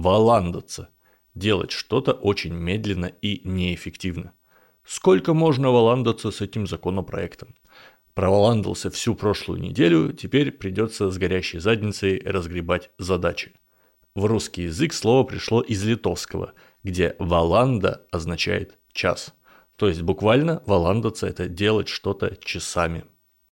валандаться – делать что-то очень медленно и неэффективно. Сколько можно валандаться с этим законопроектом? Проваландался всю прошлую неделю, теперь придется с горящей задницей разгребать задачи. В русский язык слово пришло из литовского, где «валанда» означает «час». То есть буквально валандаться – это делать что-то часами –